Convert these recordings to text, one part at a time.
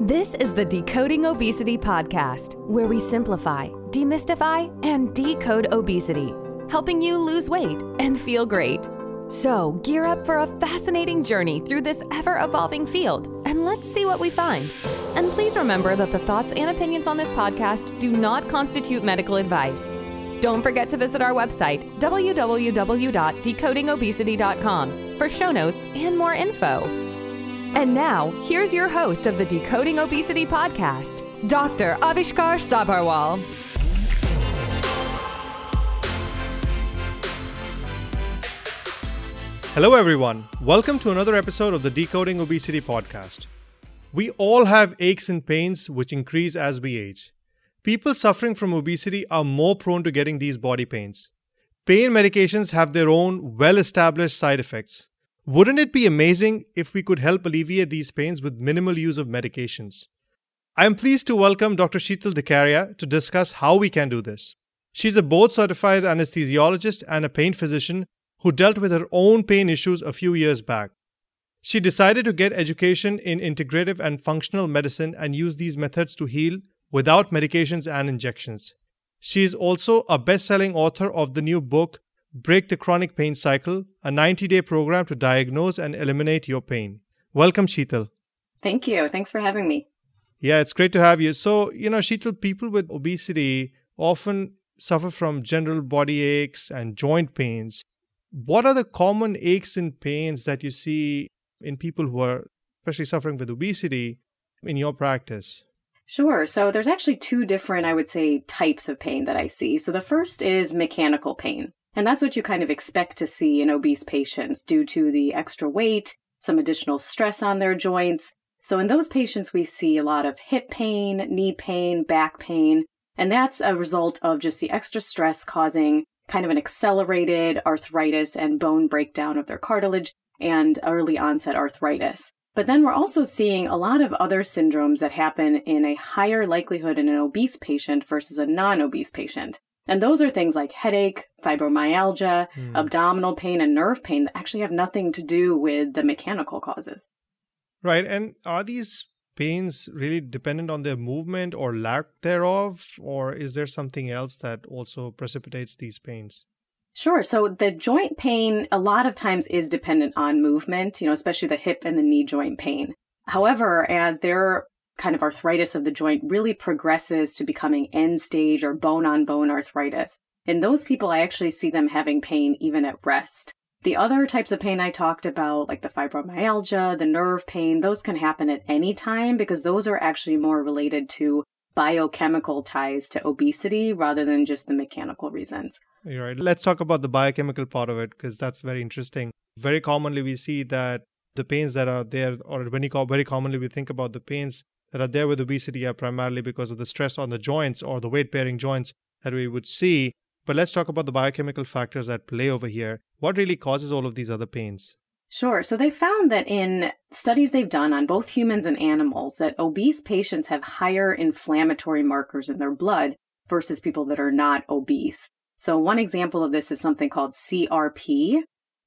This is the Decoding Obesity Podcast, where we simplify, demystify, and decode obesity, helping you lose weight and feel great. So, gear up for a fascinating journey through this ever evolving field, and let's see what we find. And please remember that the thoughts and opinions on this podcast do not constitute medical advice. Don't forget to visit our website, www.decodingobesity.com, for show notes and more info. And now, here's your host of the Decoding Obesity podcast, Dr. Avishkar Sabharwal. Hello, everyone. Welcome to another episode of the Decoding Obesity podcast. We all have aches and pains which increase as we age. People suffering from obesity are more prone to getting these body pains. Pain medications have their own well established side effects. Wouldn't it be amazing if we could help alleviate these pains with minimal use of medications? I am pleased to welcome Dr. Sheetal DeCaria to discuss how we can do this. She's a board certified anesthesiologist and a pain physician who dealt with her own pain issues a few years back. She decided to get education in integrative and functional medicine and use these methods to heal without medications and injections. She is also a best selling author of the new book, Break the Chronic Pain Cycle, a 90 day program to diagnose and eliminate your pain. Welcome, Sheetal. Thank you. Thanks for having me. Yeah, it's great to have you. So, you know, Sheetal, people with obesity often suffer from general body aches and joint pains. What are the common aches and pains that you see in people who are especially suffering with obesity in your practice? Sure. So there's actually two different, I would say, types of pain that I see. So the first is mechanical pain. And that's what you kind of expect to see in obese patients due to the extra weight, some additional stress on their joints. So in those patients, we see a lot of hip pain, knee pain, back pain. And that's a result of just the extra stress causing kind of an accelerated arthritis and bone breakdown of their cartilage and early onset arthritis. But then we're also seeing a lot of other syndromes that happen in a higher likelihood in an obese patient versus a non obese patient. And those are things like headache, fibromyalgia, mm. abdominal pain, and nerve pain that actually have nothing to do with the mechanical causes. Right. And are these pains really dependent on their movement or lack thereof? Or is there something else that also precipitates these pains? Sure. So the joint pain a lot of times is dependent on movement, you know, especially the hip and the knee joint pain. However, as their kind of arthritis of the joint really progresses to becoming end stage or bone on bone arthritis, in those people, I actually see them having pain even at rest. The other types of pain I talked about, like the fibromyalgia, the nerve pain, those can happen at any time because those are actually more related to biochemical ties to obesity rather than just the mechanical reasons. You're right. Let's talk about the biochemical part of it because that's very interesting. Very commonly, we see that the pains that are there, or very, very commonly, we think about the pains that are there with obesity are primarily because of the stress on the joints or the weight bearing joints that we would see. But let's talk about the biochemical factors at play over here. What really causes all of these other pains? Sure. So they found that in studies they've done on both humans and animals that obese patients have higher inflammatory markers in their blood versus people that are not obese. So one example of this is something called CRP,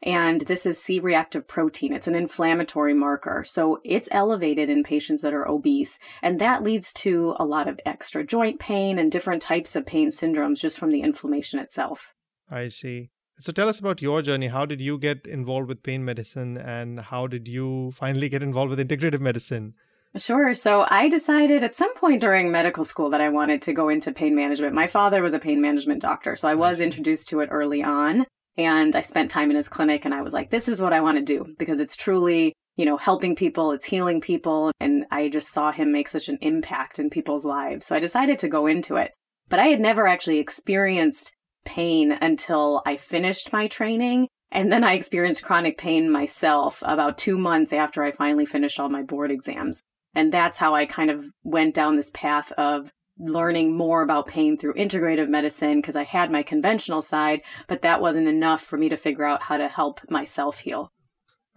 and this is C reactive protein. It's an inflammatory marker. So it's elevated in patients that are obese. And that leads to a lot of extra joint pain and different types of pain syndromes just from the inflammation itself. I see. So tell us about your journey. How did you get involved with pain medicine and how did you finally get involved with integrative medicine? Sure. So I decided at some point during medical school that I wanted to go into pain management. My father was a pain management doctor, so I was introduced to it early on. And I spent time in his clinic and I was like, this is what I want to do because it's truly, you know, helping people, it's healing people. And I just saw him make such an impact in people's lives. So I decided to go into it. But I had never actually experienced pain until I finished my training. And then I experienced chronic pain myself about two months after I finally finished all my board exams. And that's how I kind of went down this path of learning more about pain through integrative medicine because I had my conventional side, but that wasn't enough for me to figure out how to help myself heal.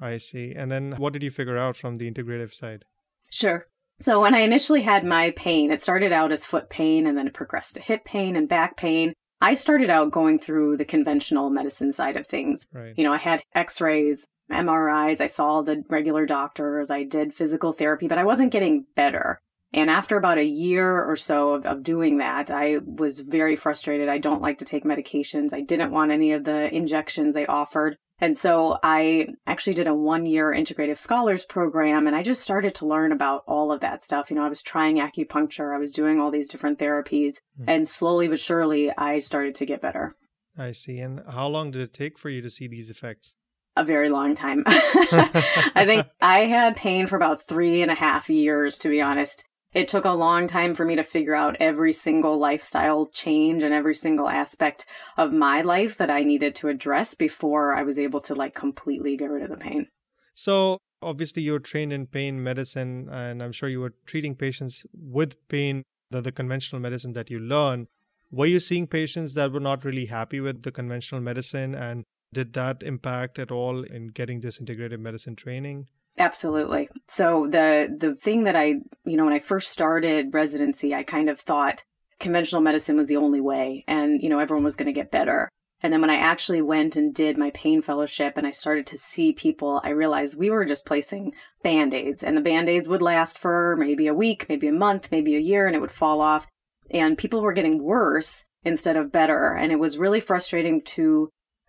I see. And then what did you figure out from the integrative side? Sure. So when I initially had my pain, it started out as foot pain and then it progressed to hip pain and back pain. I started out going through the conventional medicine side of things. Right. You know, I had x rays, MRIs, I saw the regular doctors, I did physical therapy, but I wasn't getting better. And after about a year or so of, of doing that, I was very frustrated. I don't like to take medications. I didn't want any of the injections they offered. And so I actually did a one year integrative scholars program and I just started to learn about all of that stuff. You know, I was trying acupuncture, I was doing all these different therapies, mm-hmm. and slowly but surely I started to get better. I see. And how long did it take for you to see these effects? A very long time. I think I had pain for about three and a half years, to be honest it took a long time for me to figure out every single lifestyle change and every single aspect of my life that I needed to address before I was able to like completely get rid of the pain. So, obviously, you're trained in pain medicine, and I'm sure you were treating patients with pain, the, the conventional medicine that you learn. Were you seeing patients that were not really happy with the conventional medicine? And did that impact at all in getting this integrative medicine training? Absolutely. So the the thing that I, you know, when I first started residency, I kind of thought conventional medicine was the only way and, you know, everyone was going to get better. And then when I actually went and did my pain fellowship and I started to see people, I realized we were just placing band-aids and the band-aids would last for maybe a week, maybe a month, maybe a year and it would fall off and people were getting worse instead of better. And it was really frustrating to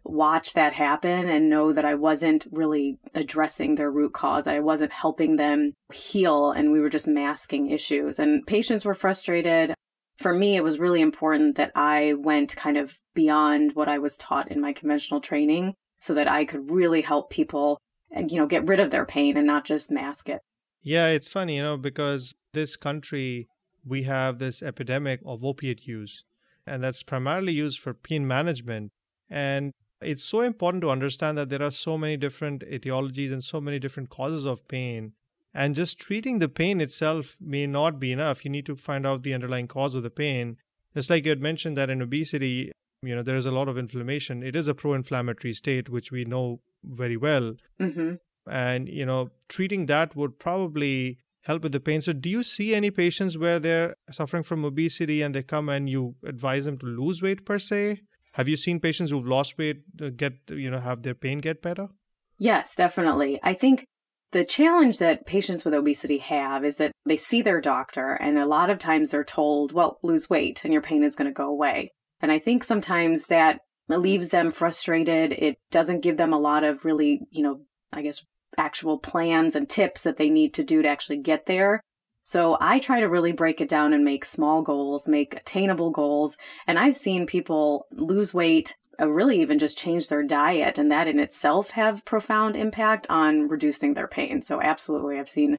watch that happen and know that I wasn't really addressing their root cause, that I wasn't helping them heal, and we were just masking issues. And patients were frustrated. For me, it was really important that I went kind of beyond what I was taught in my conventional training so that I could really help people and, you know, get rid of their pain and not just mask it. Yeah, it's funny, you know, because this country, we have this epidemic of opiate use, and that's primarily used for pain management. And it's so important to understand that there are so many different etiologies and so many different causes of pain. And just treating the pain itself may not be enough. You need to find out the underlying cause of the pain. Just like you had mentioned that in obesity, you know, there is a lot of inflammation. It is a pro inflammatory state, which we know very well. Mm-hmm. And, you know, treating that would probably help with the pain. So, do you see any patients where they're suffering from obesity and they come and you advise them to lose weight per se? Have you seen patients who've lost weight uh, get, you know, have their pain get better? Yes, definitely. I think the challenge that patients with obesity have is that they see their doctor, and a lot of times they're told, well, lose weight and your pain is going to go away. And I think sometimes that leaves them frustrated. It doesn't give them a lot of really, you know, I guess, actual plans and tips that they need to do to actually get there. So I try to really break it down and make small goals, make attainable goals. And I've seen people lose weight, uh, really even just change their diet, and that in itself have profound impact on reducing their pain. So absolutely, I've seen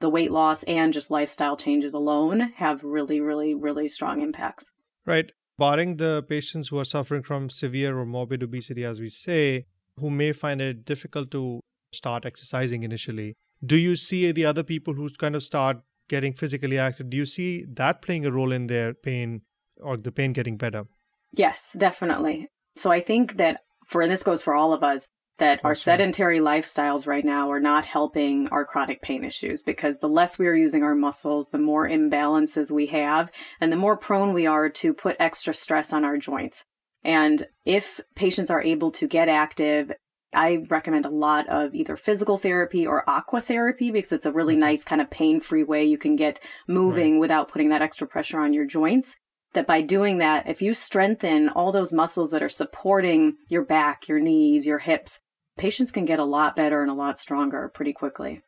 the weight loss and just lifestyle changes alone have really, really, really strong impacts. Right. Barring the patients who are suffering from severe or morbid obesity, as we say, who may find it difficult to start exercising initially, do you see the other people who kind of start getting physically active, do you see that playing a role in their pain or the pain getting better? Yes, definitely. So I think that for and this goes for all of us that our sedentary lifestyles right now are not helping our chronic pain issues because the less we are using our muscles, the more imbalances we have, and the more prone we are to put extra stress on our joints. And if patients are able to get active I recommend a lot of either physical therapy or aqua therapy because it's a really mm-hmm. nice kind of pain free way you can get moving right. without putting that extra pressure on your joints. That by doing that, if you strengthen all those muscles that are supporting your back, your knees, your hips, patients can get a lot better and a lot stronger pretty quickly.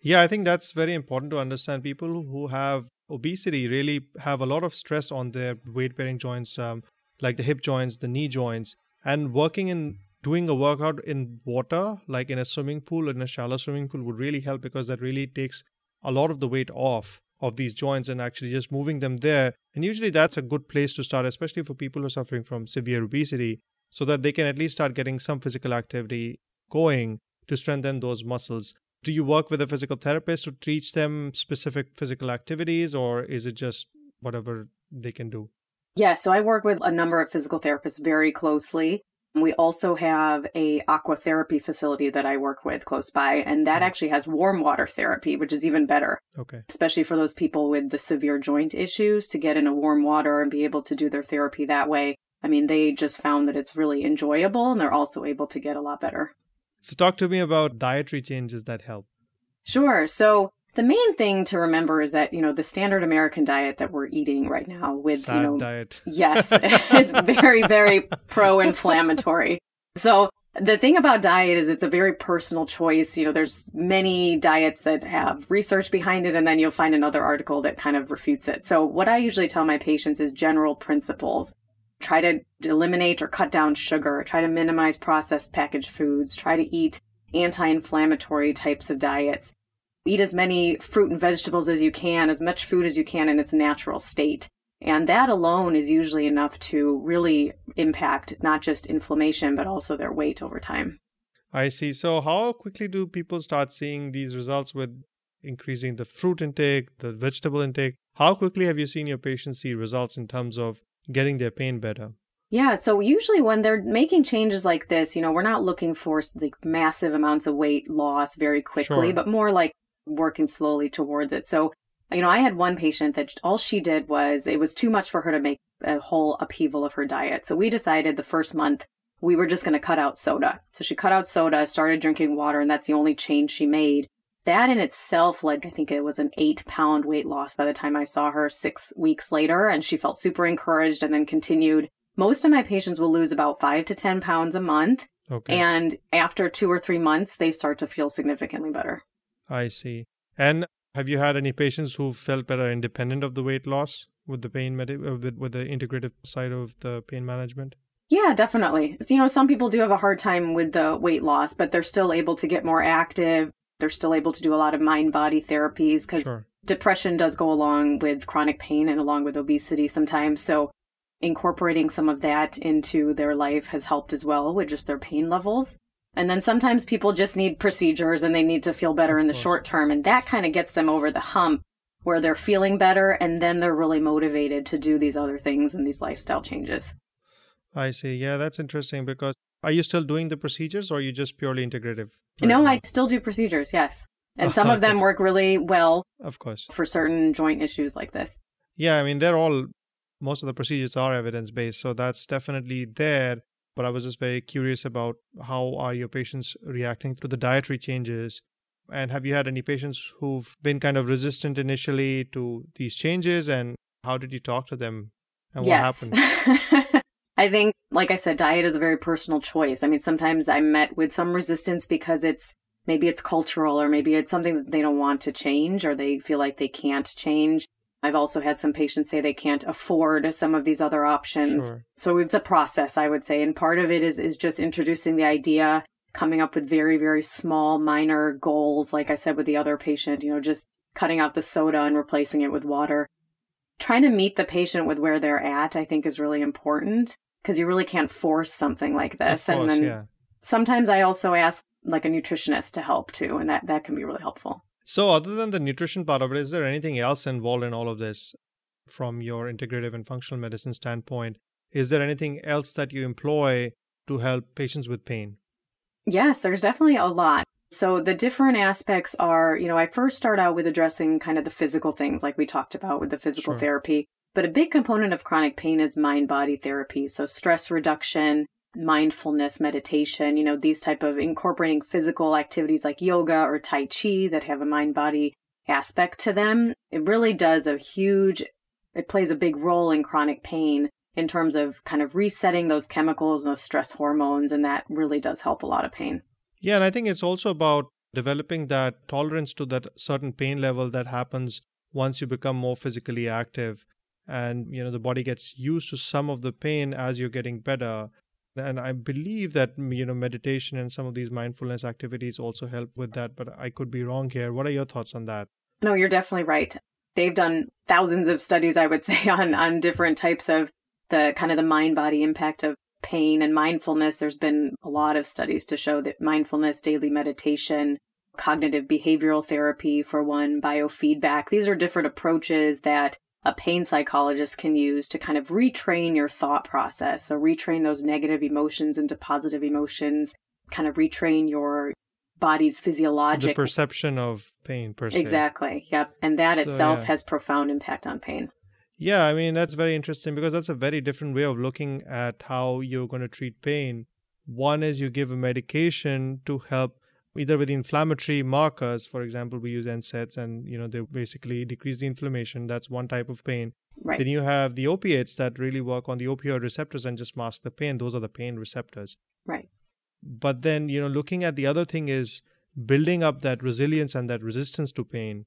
Yeah, I think that's very important to understand. People who have obesity really have a lot of stress on their weight bearing joints, um, like the hip joints, the knee joints, and working in doing a workout in water, like in a swimming pool, in a shallow swimming pool, would really help because that really takes a lot of the weight off of these joints and actually just moving them there. And usually that's a good place to start, especially for people who are suffering from severe obesity, so that they can at least start getting some physical activity going to strengthen those muscles. Do you work with a physical therapist to teach them specific physical activities, or is it just whatever they can do? Yeah, so I work with a number of physical therapists very closely. We also have a aqua therapy facility that I work with close by, and that mm. actually has warm water therapy, which is even better. Okay. Especially for those people with the severe joint issues to get in a warm water and be able to do their therapy that way. I mean, they just found that it's really enjoyable and they're also able to get a lot better. So, talk to me about dietary changes that help. Sure. So, the main thing to remember is that, you know, the standard American diet that we're eating right now with, Sad you know, diet. yes, is very, very pro inflammatory. So the thing about diet is it's a very personal choice. You know, there's many diets that have research behind it, and then you'll find another article that kind of refutes it. So what I usually tell my patients is general principles. Try to eliminate or cut down sugar, try to minimize processed packaged foods, try to eat anti-inflammatory types of diets eat as many fruit and vegetables as you can, as much food as you can in its natural state. And that alone is usually enough to really impact not just inflammation, but also their weight over time. I see. So, how quickly do people start seeing these results with increasing the fruit intake, the vegetable intake? How quickly have you seen your patients see results in terms of getting their pain better? Yeah, so usually when they're making changes like this, you know, we're not looking for like massive amounts of weight loss very quickly, Sure. but more like working slowly towards it. So, you know, I had one patient that all she did was it was too much for her to make a whole upheaval of her diet. So we decided the first month we were just going to cut out soda. So she cut out soda, started drinking water, and that's the only change she made. That in itself led, I think it was an eight pound weight loss by the time I saw her six weeks later. And she felt super encouraged and then continued. Most of my patients will lose about five to 10 pounds a month. Okay. And after two or three months, they start to feel significantly better. I see. And have you had any patients who felt better independent of the weight loss with the pain med- uh, with, with the integrative side of the pain management? Yeah, definitely. So, you know, some people do have a hard time with the weight loss, but they're still able to get more active. They're still able to do a lot of mind body therapies because Sure. depression does go along with chronic pain and along with obesity sometimes. So, incorporating some of that into their life has helped as well with just their pain levels. And then sometimes people just need procedures and they need to feel better in the short term. And that kind of gets them over the hump where they're feeling better and then they're really motivated to do these other things and these lifestyle changes. I see. Yeah, that's interesting because are you still doing the procedures or are you just purely integrative? right no, now? I still do procedures, yes. And some of them work really well Of course. for certain joint issues like this. Yeah, I mean, they're all, most of the procedures are evidence based. So that's definitely there. But I was just very curious about how are your patients reacting to the dietary changes? And have you had any patients who've been kind of resistant initially to these changes? And how did you talk to them? And what yes. happened? I think, like I said, diet is a very personal choice. I mean, sometimes I'm met with some resistance because it's maybe it's cultural or maybe it's something that they don't want to change or they feel like they can't change. I've also had some patients say they can't afford some of these other options. Sure. So it's a process, I would say. And part of it is, is just introducing the idea, coming up with very, very small, minor goals. Like I said with the other patient, you know, just cutting out the soda and replacing it with water. Trying to meet the patient with where they're at, I think is really important because you really can't force something like this. course, and then yeah. sometimes I also ask like a nutritionist to help too. And that, that can be really helpful. So, other than the nutrition part of it, is there anything else involved in all of this from your integrative and functional medicine standpoint? Is there anything else that you employ to help patients with pain? Yes, there's definitely a lot. So the different aspects are, you know, I first start out with addressing kind of the physical things like we talked about with the physical Sure. therapy. But a big component of chronic pain is mind body therapy. So stress reduction, mindfulness, meditation, you know, these type of incorporating physical activities like yoga or tai chi that have a mind body aspect to them. It really does a huge it plays a big role in chronic pain in terms of kind of resetting those chemicals, those stress hormones, and that really does help a lot of pain. Yeah, and I think it's also about developing that tolerance to that certain pain level that happens once you become more physically active and you know the body gets used to some of the pain as you're getting better and i believe that you know meditation and some of these mindfulness activities also help with that but i could be wrong here what are your thoughts on that No, you're definitely right. They've done thousands of studies, I would say, on, on different types of the kind of the mind body impact of pain and mindfulness. There's been a lot of studies to show that mindfulness, daily meditation, cognitive behavioral therapy, for one, biofeedback, these are different approaches that a pain psychologist can use to kind of retrain your thought process. So, retrain those negative emotions into positive emotions, kind of retrain your body's the physiologic perception of pain per se Exactly. Yep. And that So, itself yeah. has profound impact on pain. Yeah, I mean, that's very interesting because that's a very different way of looking at how you're going to treat pain. One is you give a medication to help either with inflammatory markers, for example, we use NSAIDs and you know they basically decrease the inflammation. That's one type of pain. Right. Then you have the opiates that really work on the opioid receptors and just mask the pain. Those are the pain receptors. Right. But then, you know, looking at the other thing is building up that resilience and that resistance to pain.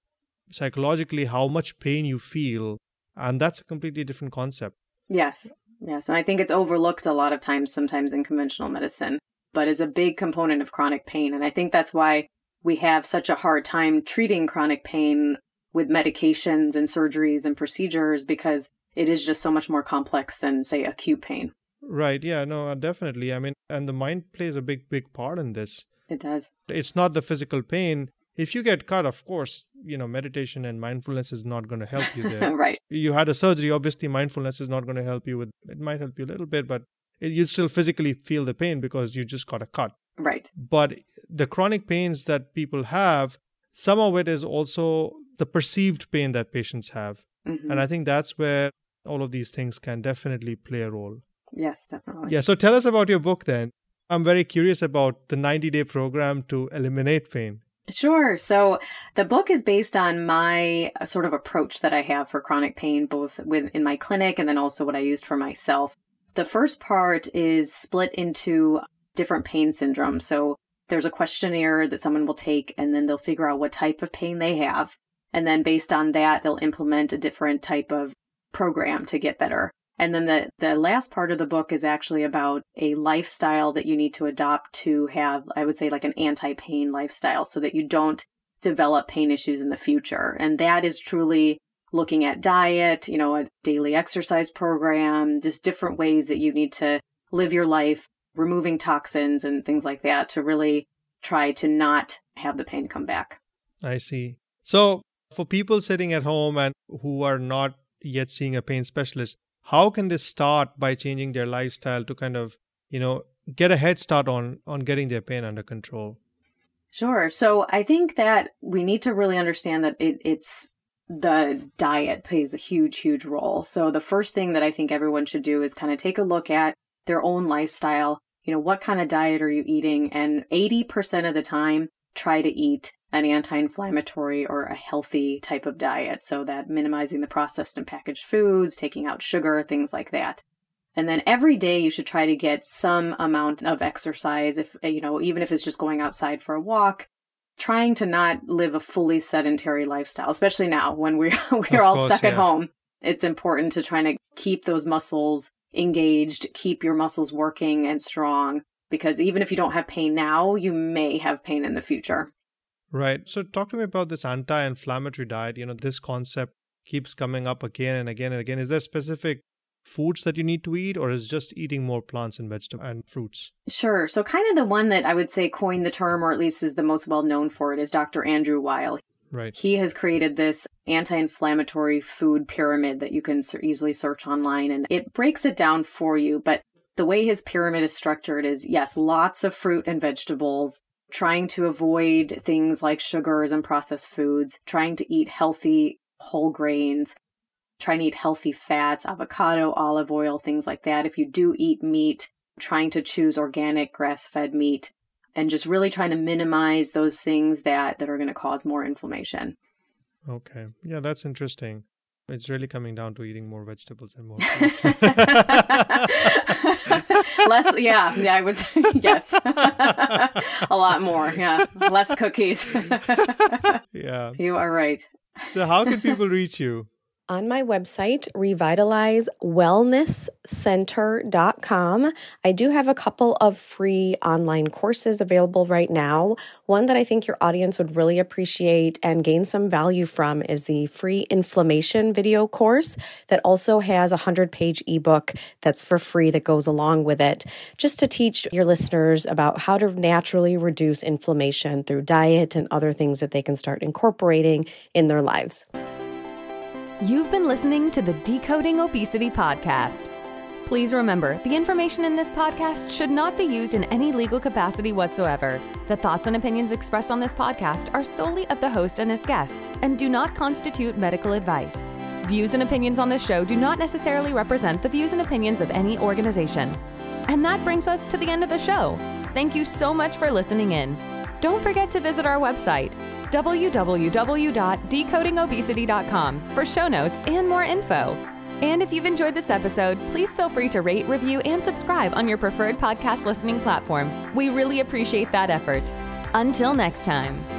Psychologically, how much pain you feel. And that's a completely different concept. Yes. Yes. And I think it's overlooked a lot of times, sometimes in conventional medicine, but is a big component of chronic pain. And I think that's why we have such a hard time treating chronic pain with medications and surgeries and procedures because it is just so much more complex than, say, acute pain. Right. Yeah. No, uh, definitely. I mean, and the mind plays a big, big part in this. It does. It's not the physical pain. If you get cut, of course, you know, meditation and mindfulness is not going to help you there. right. You had a surgery, obviously, mindfulness is not going to help you with it, might help you a little bit, but you still physically feel the pain because you just got a cut. Right. But the chronic pains that people have, some of it is also the perceived pain that patients have. Mm-hmm. And I think that's where all of these things can definitely play a role. Yes, definitely. Yeah. So tell us about your book then. I'm very curious about the 90 day program to eliminate pain. Sure. So the book is based on my uh, sort of approach that I have for chronic pain, both with in my clinic and then also what I used for myself. The first part is split into different pain syndromes. So there's a questionnaire that someone will take and then they'll figure out what type of pain they have. And then based on that, they'll implement a different type of program to get better. And then the, the last part of the book is actually about a lifestyle that you need to adopt to have, I would say, like an anti pain lifestyle so that you don't develop pain issues in the future. And that is truly looking at diet, you know, a daily exercise program, just different ways that you need to live your life, removing toxins and things like that to really try to not have the pain come back. I see. So, for people sitting at home and who are not yet seeing a pain specialist, how can they start by changing their lifestyle to kind of you know get a head start on on getting their pain under control sure so i think that we need to really understand that it, it's the diet plays a huge huge role so the first thing that i think everyone should do is kind of take a look at their own lifestyle you know what kind of diet are you eating and 80% of the time try to eat an anti-inflammatory or a healthy type of diet. So that minimizing the processed and packaged foods, taking out sugar, things like that. And then every day you should try to get some amount of exercise if you know even if it's just going outside for a walk, trying to not live a fully sedentary lifestyle, especially now when we're we're all course, stuck yeah. at home. It's important to try to keep those muscles engaged, keep your muscles working and strong because even if you don't have pain now, you may have pain in the future. Right. So talk to me about this anti-inflammatory diet. You know, this concept keeps coming up again and again and again. Is there specific foods that you need to eat or is just eating more plants and vegetables and fruits? Sure. So kind of the one that I would say coined the term or at least is the most well known for it is Dr. Andrew Weil. Right. He has created this anti-inflammatory food pyramid that you can easily search online and it breaks it down for you, but the way his pyramid is structured is yes, lots of fruit and vegetables, trying to avoid things like sugars and processed foods, trying to eat healthy whole grains, trying to eat healthy fats, avocado, olive oil, things like that. If you do eat meat, trying to choose organic grass fed meat and just really trying to minimize those things that, that are going to cause more inflammation. Okay. Yeah, that's interesting. It's really coming down to eating more vegetables and more Less, yeah, yeah, I would say yes. a lot more, yeah. Less cookies. yeah. You are right. So, how can people reach you? On my website, revitalizewellnesscenter.com. I do have a couple of free online courses available right now. One that I think your audience would really appreciate and gain some value from is the free inflammation video course that also has a 100 page ebook that's for free that goes along with it, just to teach your listeners about how to naturally reduce inflammation through diet and other things that they can start incorporating in their lives. You've been listening to the Decoding Obesity podcast. Please remember, the information in this podcast should not be used in any legal capacity whatsoever. The thoughts and opinions expressed on this podcast are solely of the host and his guests and do not constitute medical advice. Views and opinions on this show do not necessarily represent the views and opinions of any organization. And that brings us to the end of the show. Thank you so much for listening in. don't forget to visit our website, www.decodingobesity.com, for show notes and more info. And if you've enjoyed this episode, please feel free to rate, review, and subscribe on your preferred podcast listening platform. We really appreciate that effort. Until next time.